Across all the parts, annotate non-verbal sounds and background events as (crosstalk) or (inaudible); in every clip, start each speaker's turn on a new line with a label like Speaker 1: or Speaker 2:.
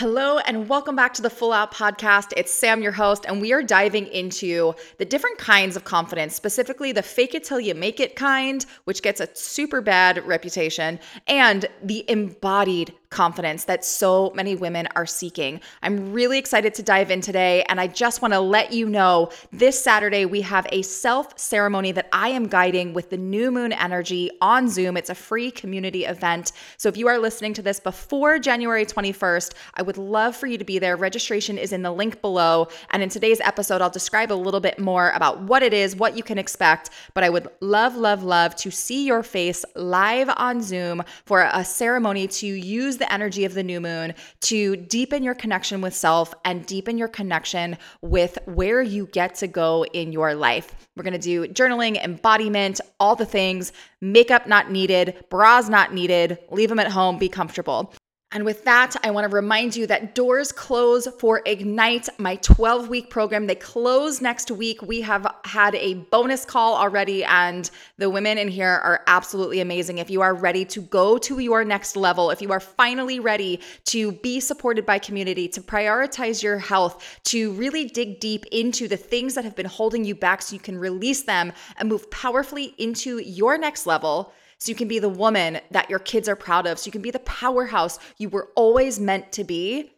Speaker 1: Hello, and welcome back to the Full Out Podcast. It's Sam, your host, and we are diving into the different kinds of confidence, specifically the fake it till you make it kind, which gets a super bad reputation, and the embodied confidence that so many women are seeking. I'm really excited to dive in today, and I just want to let you know this Saturday we have a self ceremony that I am guiding with the new moon energy on Zoom. It's a free community event. So if you are listening to this before January 21st, I would love for you to be there. Registration is in the link below. And in today's episode, I'll describe a little bit more about what it is, what you can expect. But I would love, love, love to see your face live on Zoom for a ceremony to use the energy of the new moon to deepen your connection with self and deepen your connection with where you get to go in your life. We're going to do journaling, embodiment, all the things, makeup not needed, bras not needed, leave them at home, be comfortable. And with that, I want to remind you that doors close for Ignite, my 12 week program. They close next week. We have had a bonus call already, and the women in here are absolutely amazing. If you are ready to go to your next level, if you are finally ready to be supported by community, to prioritize your health, to really dig deep into the things that have been holding you back so you can release them and move powerfully into your next level so you can be the woman that your kids are proud of, so you can be the powerhouse you were always meant to be.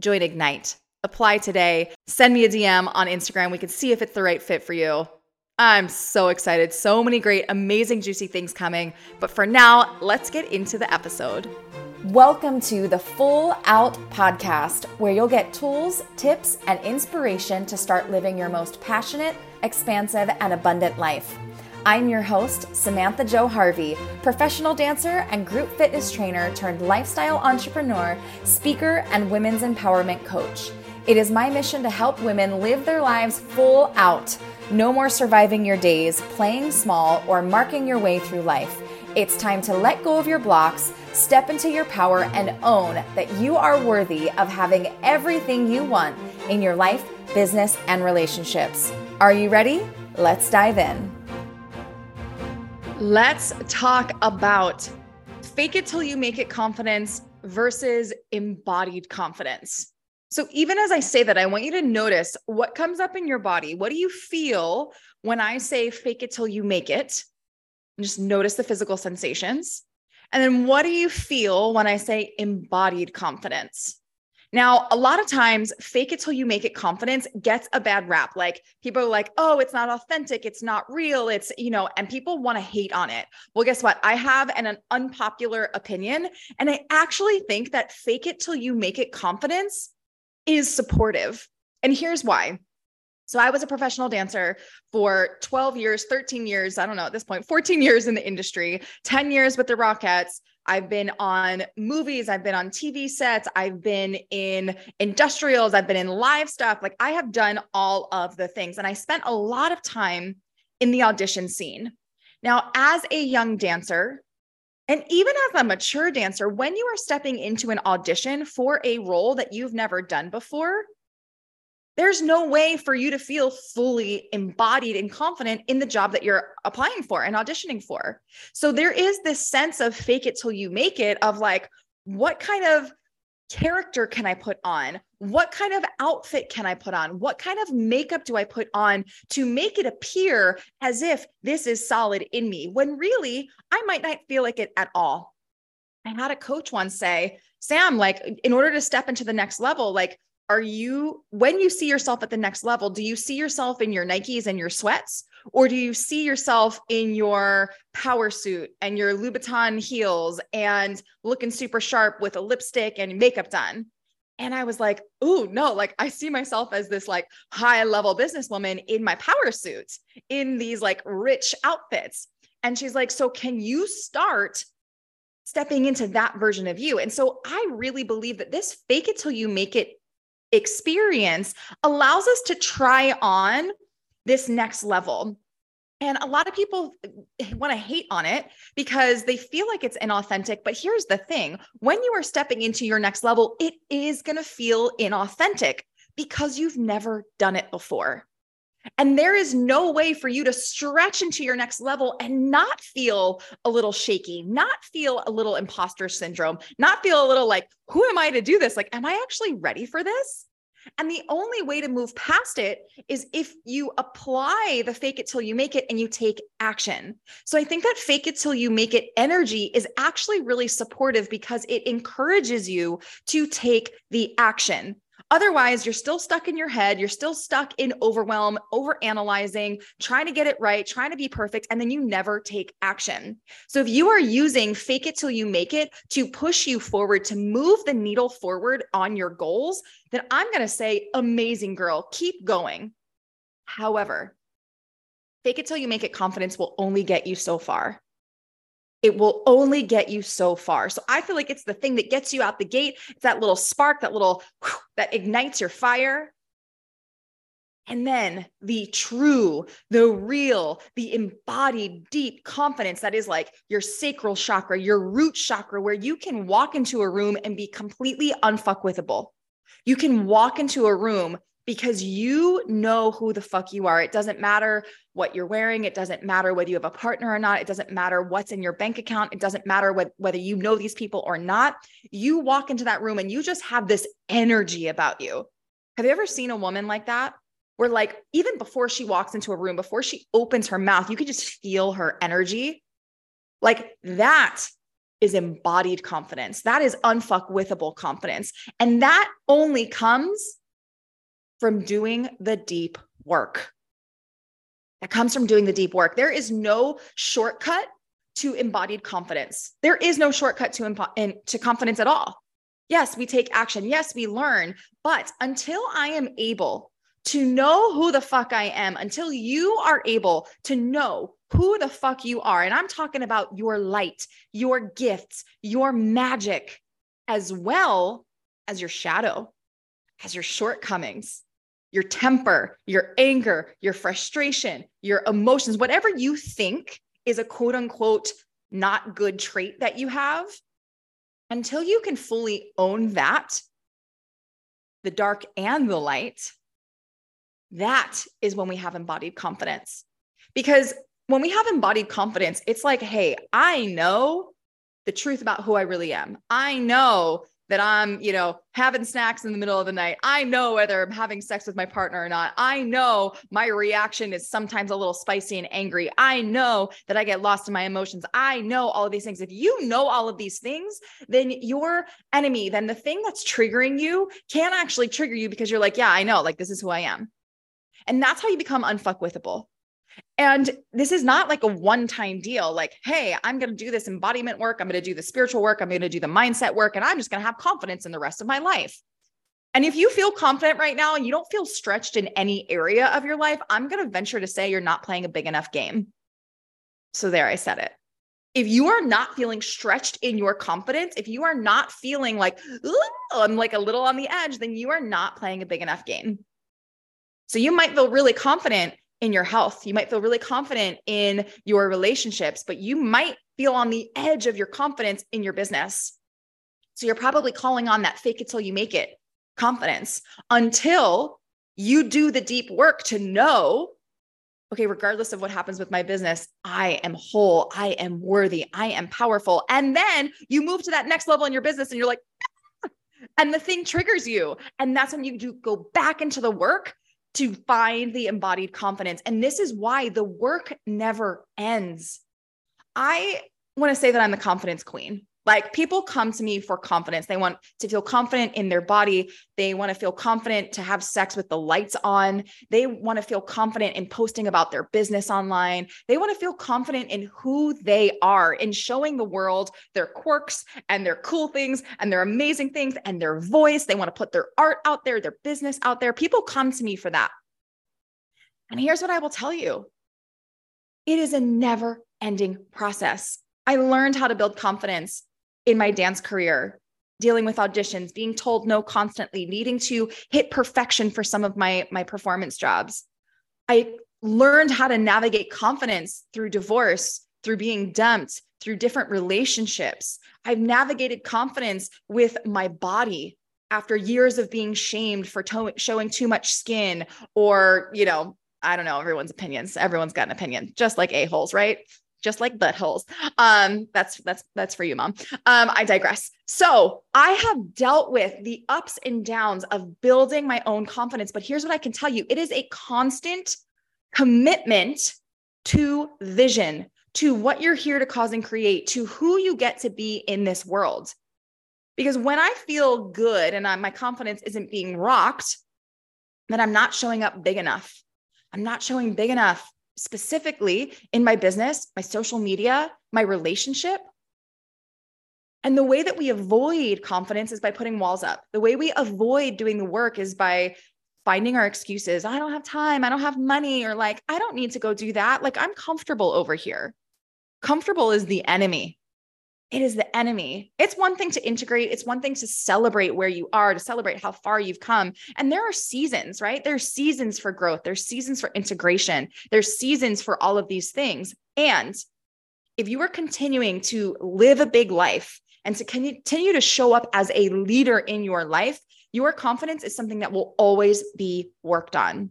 Speaker 1: Join Ignite. Apply today. Send me a DM on Instagram. We can see if it's the right fit for you. I'm so excited. So many great, amazing, juicy things coming. But for now, let's get into the episode. Welcome to the Full Out Podcast, where you'll get tools, tips, and inspiration to start living your most passionate, expansive, and abundant life. I'm your host, Samantha Jo Harvey, professional dancer and group fitness trainer turned lifestyle entrepreneur, speaker, and women's empowerment coach. It is my mission to help women live their lives full out. No more surviving your days, playing small, or marking your way through life. It's time to let go of your blocks, step into your power, and own that you are worthy of having everything you want in your life, business, and relationships. Are you ready? Let's dive in. Let's talk about fake it till you make it confidence versus embodied confidence. So, even as I say that, I want you to notice what comes up in your body. What do you feel when I say fake it till you make it? And just notice the physical sensations. And then what do you feel when I say embodied confidence? Now, a lot of times, fake it till you make it confidence gets a bad rap. Like people are like, oh, it's not authentic. It's not real. It's, you know, and people want to hate on it. Well, guess what? I have an, an unpopular opinion. And I actually think that fake it till you make it confidence is supportive. And here's why. So I was a professional dancer for 12 years, 13 years, I don't know at this point, 14 years in the industry, 10 years with the Rockettes, I've been on movies, I've been on TV sets, I've been in industrials, I've been in live stuff. Like I have done all of the things. And I spent a lot of time in the audition scene. Now, as a young dancer, and even as a mature dancer, when you are stepping into an audition for a role that you've never done before, there's no way for you to feel fully embodied and confident in the job that you're applying for and auditioning for. So there is this sense of fake it till you make it of like, what kind of character can I put on? What kind of outfit can I put on? What kind of makeup do I put on to make it appear as if this is solid in me when really I might not feel like it at all? I had a coach once say, Sam, like, in order to step into the next level, like, are you when you see yourself at the next level do you see yourself in your nikes and your sweats? Or do you see yourself in your power suit and your louboutin heels and looking super sharp with a lipstick and makeup done? And i was like oh no like i see myself as this like high level businesswoman in my power suit in these like rich outfits. And she's like so can you start stepping into that version of you. And so I really believe that this fake it till you make it experience allows us to try on this next level. And a lot of people want to hate on it because they feel like it's inauthentic. But here's the thing when you are stepping into your next level, it is going to feel inauthentic because you've never done it before. And there is no way for you to stretch into your next level and not feel a little shaky, not feel a little imposter syndrome, not feel a little like, who am I to do this? Like, am I actually ready for this? And the only way to move past it is if you apply the fake it till you make it and you take action. So I think that fake it till you make it energy is actually really supportive because it encourages you to take the action. Otherwise, you're still stuck in your head. You're still stuck in overwhelm, over analyzing, trying to get it right, trying to be perfect, and then you never take action. So, if you are using fake it till you make it to push you forward, to move the needle forward on your goals, then I'm going to say, amazing girl, keep going. However, fake it till you make it confidence will only get you so far it will only get you so far. So I feel like it's the thing that gets you out the gate. It's that little spark, that little whew, that ignites your fire. And then the true, the real, the embodied deep confidence that is like your sacral chakra, your root chakra, where you can walk into a room and be completely unfuckwithable. You can walk into a room because you know who the fuck you are. It doesn't matter what you're wearing. It doesn't matter whether you have a partner or not. It doesn't matter what's in your bank account. It doesn't matter what, whether you know these people or not. You walk into that room and you just have this energy about you. Have you ever seen a woman like that? Where, like, even before she walks into a room, before she opens her mouth, you can just feel her energy. Like, that is embodied confidence. That is unfuckwithable confidence. And that only comes from doing the deep work. That comes from doing the deep work. There is no shortcut to embodied confidence. There is no shortcut to, impo- in, to confidence at all. Yes, we take action. Yes, we learn. But until I am able to know who the fuck I am, until you are able to know who the fuck you are, and I'm talking about your light, your gifts, your magic, as well as your shadow, as your shortcomings, your temper, your anger, your frustration, your emotions, whatever you think is a quote unquote not good trait that you have, until you can fully own that, the dark and the light, that is when we have embodied confidence. Because when we have embodied confidence, it's like, hey, I know the truth about who I really am. I know that I'm, you know, having snacks in the middle of the night. I know whether I'm having sex with my partner or not. I know my reaction is sometimes a little spicy and angry. I know that I get lost in my emotions. I know all of these things. If you know all of these things, then your enemy, then the thing that's triggering you can actually trigger you because you're like, yeah, I know, like this is who I am. And that's how you become unfuckwithable. And this is not like a one time deal, like, hey, I'm going to do this embodiment work. I'm going to do the spiritual work. I'm going to do the mindset work. And I'm just going to have confidence in the rest of my life. And if you feel confident right now and you don't feel stretched in any area of your life, I'm going to venture to say you're not playing a big enough game. So there, I said it. If you are not feeling stretched in your confidence, if you are not feeling like, I'm like a little on the edge, then you are not playing a big enough game. So you might feel really confident in your health. You might feel really confident in your relationships, but you might feel on the edge of your confidence in your business. So you're probably calling on that fake it till you make it confidence until you do the deep work to know okay, regardless of what happens with my business, I am whole, I am worthy, I am powerful. And then you move to that next level in your business and you're like, (laughs) and the thing triggers you. And that's when you do go back into the work to find the embodied confidence. And this is why the work never ends. I want to say that I'm the confidence queen. Like people come to me for confidence. They want to feel confident in their body. They want to feel confident to have sex with the lights on. They want to feel confident in posting about their business online. They want to feel confident in who they are, in showing the world their quirks and their cool things and their amazing things and their voice. They want to put their art out there, their business out there. People come to me for that. And here's what I will tell you it is a never ending process. I learned how to build confidence in my dance career dealing with auditions being told no constantly needing to hit perfection for some of my my performance jobs i learned how to navigate confidence through divorce through being dumped through different relationships i've navigated confidence with my body after years of being shamed for to- showing too much skin or you know I don't know everyone's opinions. Everyone's got an opinion, just like a-holes, right? Just like buttholes. Um, that's that's that's for you, mom. Um, I digress. So I have dealt with the ups and downs of building my own confidence, but here's what I can tell you: it is a constant commitment to vision, to what you're here to cause and create, to who you get to be in this world. Because when I feel good and I, my confidence isn't being rocked, then I'm not showing up big enough. I'm not showing big enough specifically in my business, my social media, my relationship. And the way that we avoid confidence is by putting walls up. The way we avoid doing the work is by finding our excuses. I don't have time. I don't have money, or like, I don't need to go do that. Like, I'm comfortable over here. Comfortable is the enemy it is the enemy. It's one thing to integrate, it's one thing to celebrate where you are, to celebrate how far you've come. And there are seasons, right? There's seasons for growth, there's seasons for integration, there's seasons for all of these things. And if you are continuing to live a big life and to continue to show up as a leader in your life, your confidence is something that will always be worked on.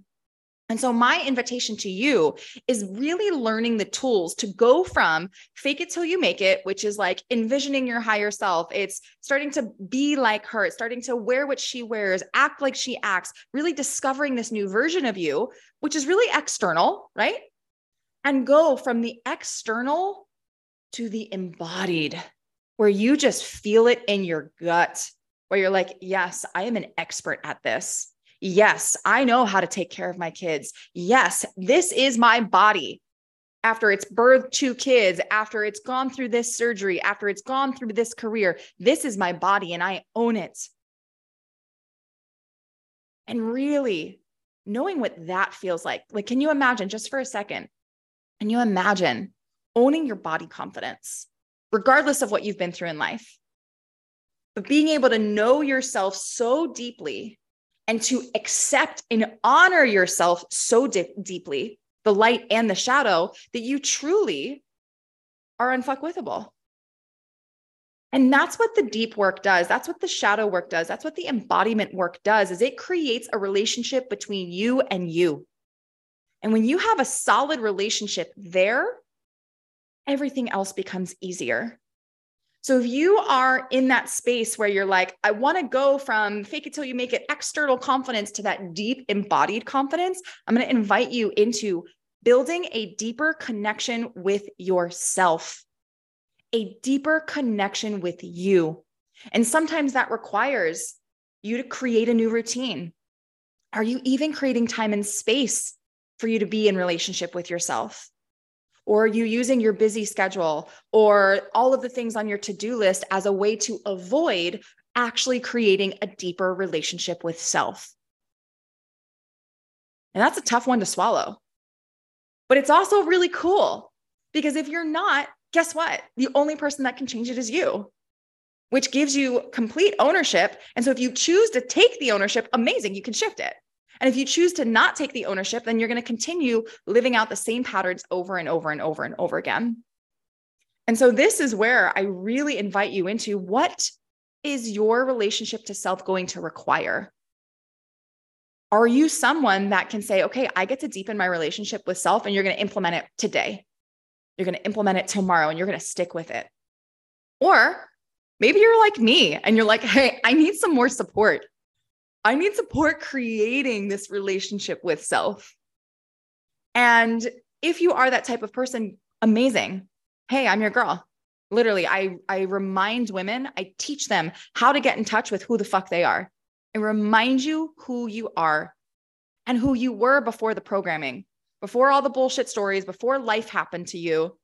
Speaker 1: And so, my invitation to you is really learning the tools to go from fake it till you make it, which is like envisioning your higher self. It's starting to be like her, it's starting to wear what she wears, act like she acts, really discovering this new version of you, which is really external, right? And go from the external to the embodied, where you just feel it in your gut, where you're like, yes, I am an expert at this. Yes, I know how to take care of my kids. Yes, this is my body. After it's birthed two kids, after it's gone through this surgery, after it's gone through this career, this is my body and I own it. And really knowing what that feels like. Like, can you imagine just for a second? Can you imagine owning your body confidence, regardless of what you've been through in life? But being able to know yourself so deeply and to accept and honor yourself so deeply, the light and the shadow, that you truly are unfuckwithable. And that's what the deep work does. That's what the shadow work does. That's what the embodiment work does is it creates a relationship between you and you. And when you have a solid relationship there, everything else becomes easier. So if you are in that space where you're like, I want to go from fake it till you make it external confidence to that deep embodied confidence, I'm going to invite you into building a deeper connection with yourself, a deeper connection with you. And sometimes that requires you to create a new routine. Are you even creating time and space for you to be in relationship with yourself? Or you using your busy schedule or all of the things on your to-do list as a way to avoid actually creating a deeper relationship with self. And that's a tough one to swallow. But it's also really cool because if you're not, guess what? The only person that can change it is you, which gives you complete ownership. And so if you choose to take the ownership, amazing, you can shift it. And if you choose to not take the ownership, then you're going to continue living out the same patterns over and over and over and over again. And so, this is where I really invite you into what is your relationship to self going to require? Are you someone that can say, okay, I get to deepen my relationship with self and you're going to implement it today? You're going to implement it tomorrow and you're going to stick with it. Or maybe you're like me and you're like, hey, I need some more support. I need support creating this relationship with self. And if you are that type of person, amazing. Hey, I'm your girl. Literally, I, I remind women, I teach them how to get in touch with who the fuck they are. I remind you who you are and who you were before the programming, before all the bullshit stories, before life happened to you.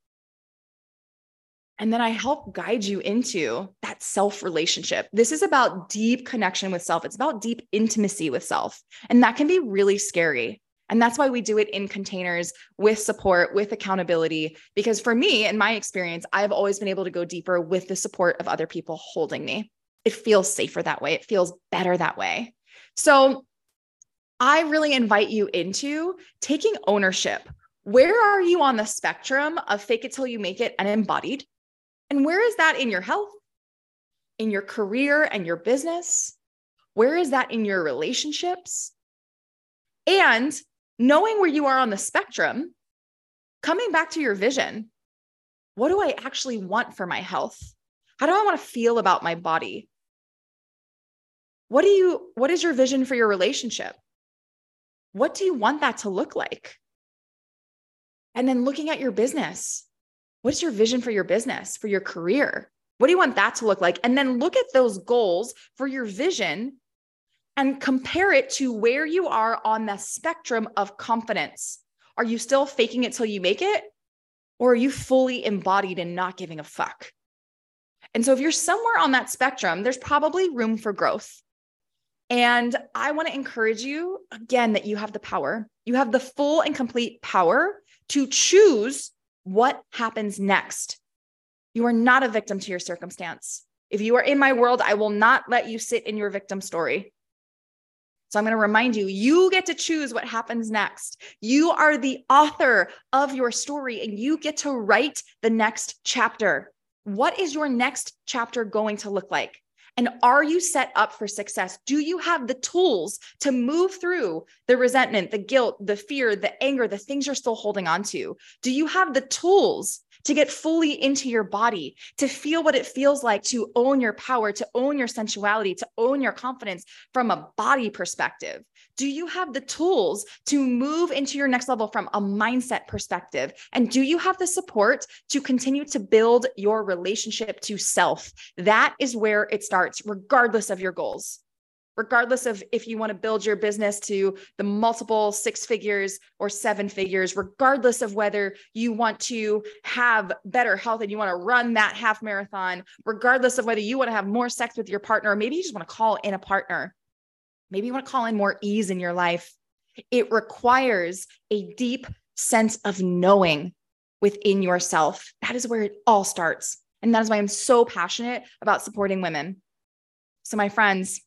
Speaker 1: And then I help guide you into that self relationship. This is about deep connection with self. It's about deep intimacy with self. And that can be really scary. And that's why we do it in containers with support, with accountability. Because for me, in my experience, I've always been able to go deeper with the support of other people holding me. It feels safer that way, it feels better that way. So I really invite you into taking ownership. Where are you on the spectrum of fake it till you make it and embodied? And where is that in your health, in your career and your business? Where is that in your relationships? And knowing where you are on the spectrum, coming back to your vision. What do I actually want for my health? How do I want to feel about my body? What do you what is your vision for your relationship? What do you want that to look like? And then looking at your business. What's your vision for your business, for your career? What do you want that to look like? And then look at those goals for your vision and compare it to where you are on the spectrum of confidence. Are you still faking it till you make it? Or are you fully embodied and not giving a fuck? And so, if you're somewhere on that spectrum, there's probably room for growth. And I want to encourage you again that you have the power. You have the full and complete power to choose what happens next. You are not a victim to your circumstance. If you are in my world, I will not let you sit in your victim story. So I'm going to remind you, you get to choose what happens next. You are the author of your story and you get to write the next chapter. What is your next chapter going to look like? And are you set up for success? Do you have the tools to move through the resentment, the guilt, the fear, the anger, the things you're still holding on to? Do you have the tools to get fully into your body, to feel what it feels like to own your power, to own your sensuality, to own your confidence from a body perspective? Do you have the tools to move into your next level from a mindset perspective? And do you have the support to continue to build your relationship to self? That is where it starts, regardless of your goals regardless of if you want to build your business to the multiple six figures or seven figures, regardless of whether you want to have better health and you want to run that half marathon, regardless of whether you want to have more sex with your partner, or maybe you just want to call in a partner, maybe you want to call in more ease in your life. It requires a deep sense of knowing within yourself. That is where it all starts. And that is why I'm so passionate about supporting women. So, my friends,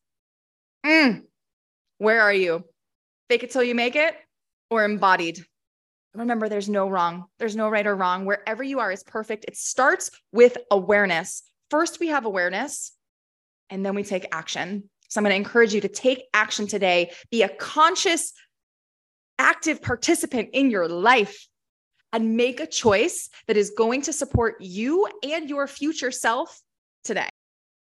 Speaker 1: Mm. Where are you? Fake it till you make it or embodied? Remember, there's no wrong. There's no right or wrong. Wherever you are is perfect. It starts with awareness. First, we have awareness, and then we take action. So I'm going to encourage you to take action today, be a conscious, active participant in your life, and make a choice that is going to support you and your future self today.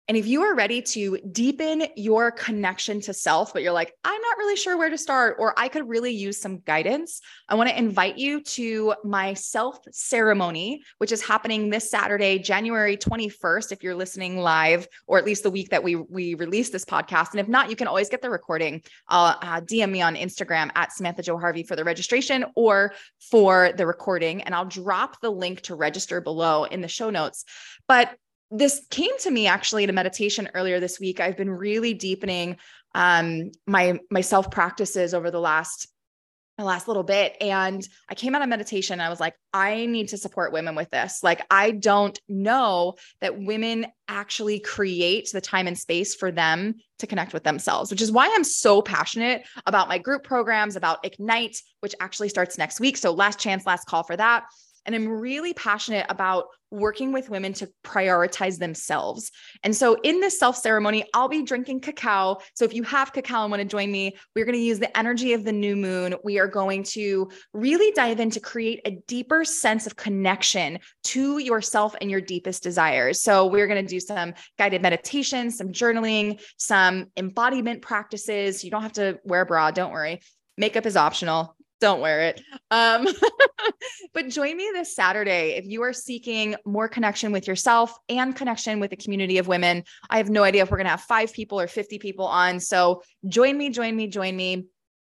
Speaker 1: And if you are ready to deepen your connection to self, but you're like, I'm not really sure where to start, or I could really use some guidance, I want to invite you to my self ceremony, which is happening this Saturday, January 21st, if you're listening live, or at least the week that we, we release this podcast. And if not, you can always get the recording. Uh, uh, DM me on Instagram at Samantha Jo Harvey for the registration or for the recording. And I'll drop the link to register below in the show notes. But this came to me actually in a meditation earlier this week. I've been really deepening um, my my self practices over the last the last little bit, and I came out of meditation. I was like, I need to support women with this. Like, I don't know that women actually create the time and space for them to connect with themselves, which is why I'm so passionate about my group programs, about Ignite, which actually starts next week. So, last chance, last call for that. And I'm really passionate about working with women to prioritize themselves. And so in this self ceremony, I'll be drinking cacao. So if you have cacao and want to join me, we're going to use the energy of the new moon. We are going to really dive in to create a deeper sense of connection to yourself and your deepest desires. So we're going to do some guided meditation, some journaling, some embodiment practices. You don't have to wear a bra, don't worry. Makeup is optional don't wear it. Um, (laughs) but join me this Saturday if you are seeking more connection with yourself and connection with a community of women. I have no idea if we're going to have five people or 50 people on. So join me, join me, join me.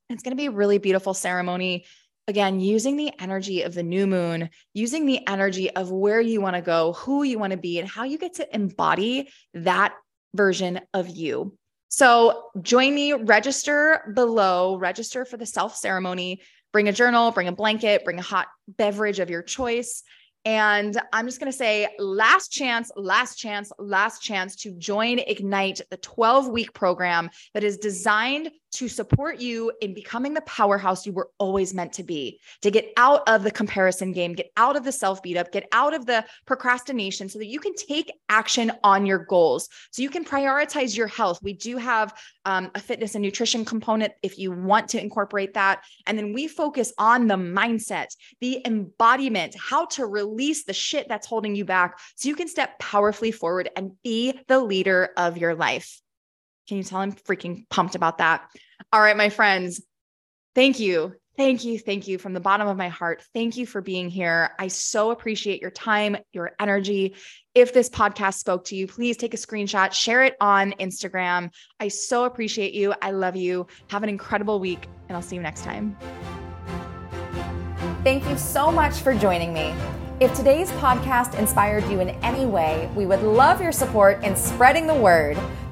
Speaker 1: It's going to be a really beautiful ceremony. Again, using the energy of the new moon, using the energy of where you want to go, who you want to be, and how you get to embody that version of you. So join me, register below, register for the self ceremony, bring a journal, bring a blanket, bring a hot beverage of your choice. And I'm just going to say last chance, last chance, last chance to join Ignite, the 12 week program that is designed to support you in becoming the powerhouse you were always meant to be, to get out of the comparison game, get out of the self beat up, get out of the procrastination so that you can take action on your goals. So you can prioritize your health. We do have um, a fitness and nutrition component if you want to incorporate that. And then we focus on the mindset, the embodiment, how to release the shit that's holding you back so you can step powerfully forward and be the leader of your life. Can you tell I'm freaking pumped about that? All right, my friends, thank you. Thank you. Thank you from the bottom of my heart. Thank you for being here. I so appreciate your time, your energy. If this podcast spoke to you, please take a screenshot, share it on Instagram. I so appreciate you. I love you. Have an incredible week, and I'll see you next time. Thank you so much for joining me. If today's podcast inspired you in any way, we would love your support in spreading the word.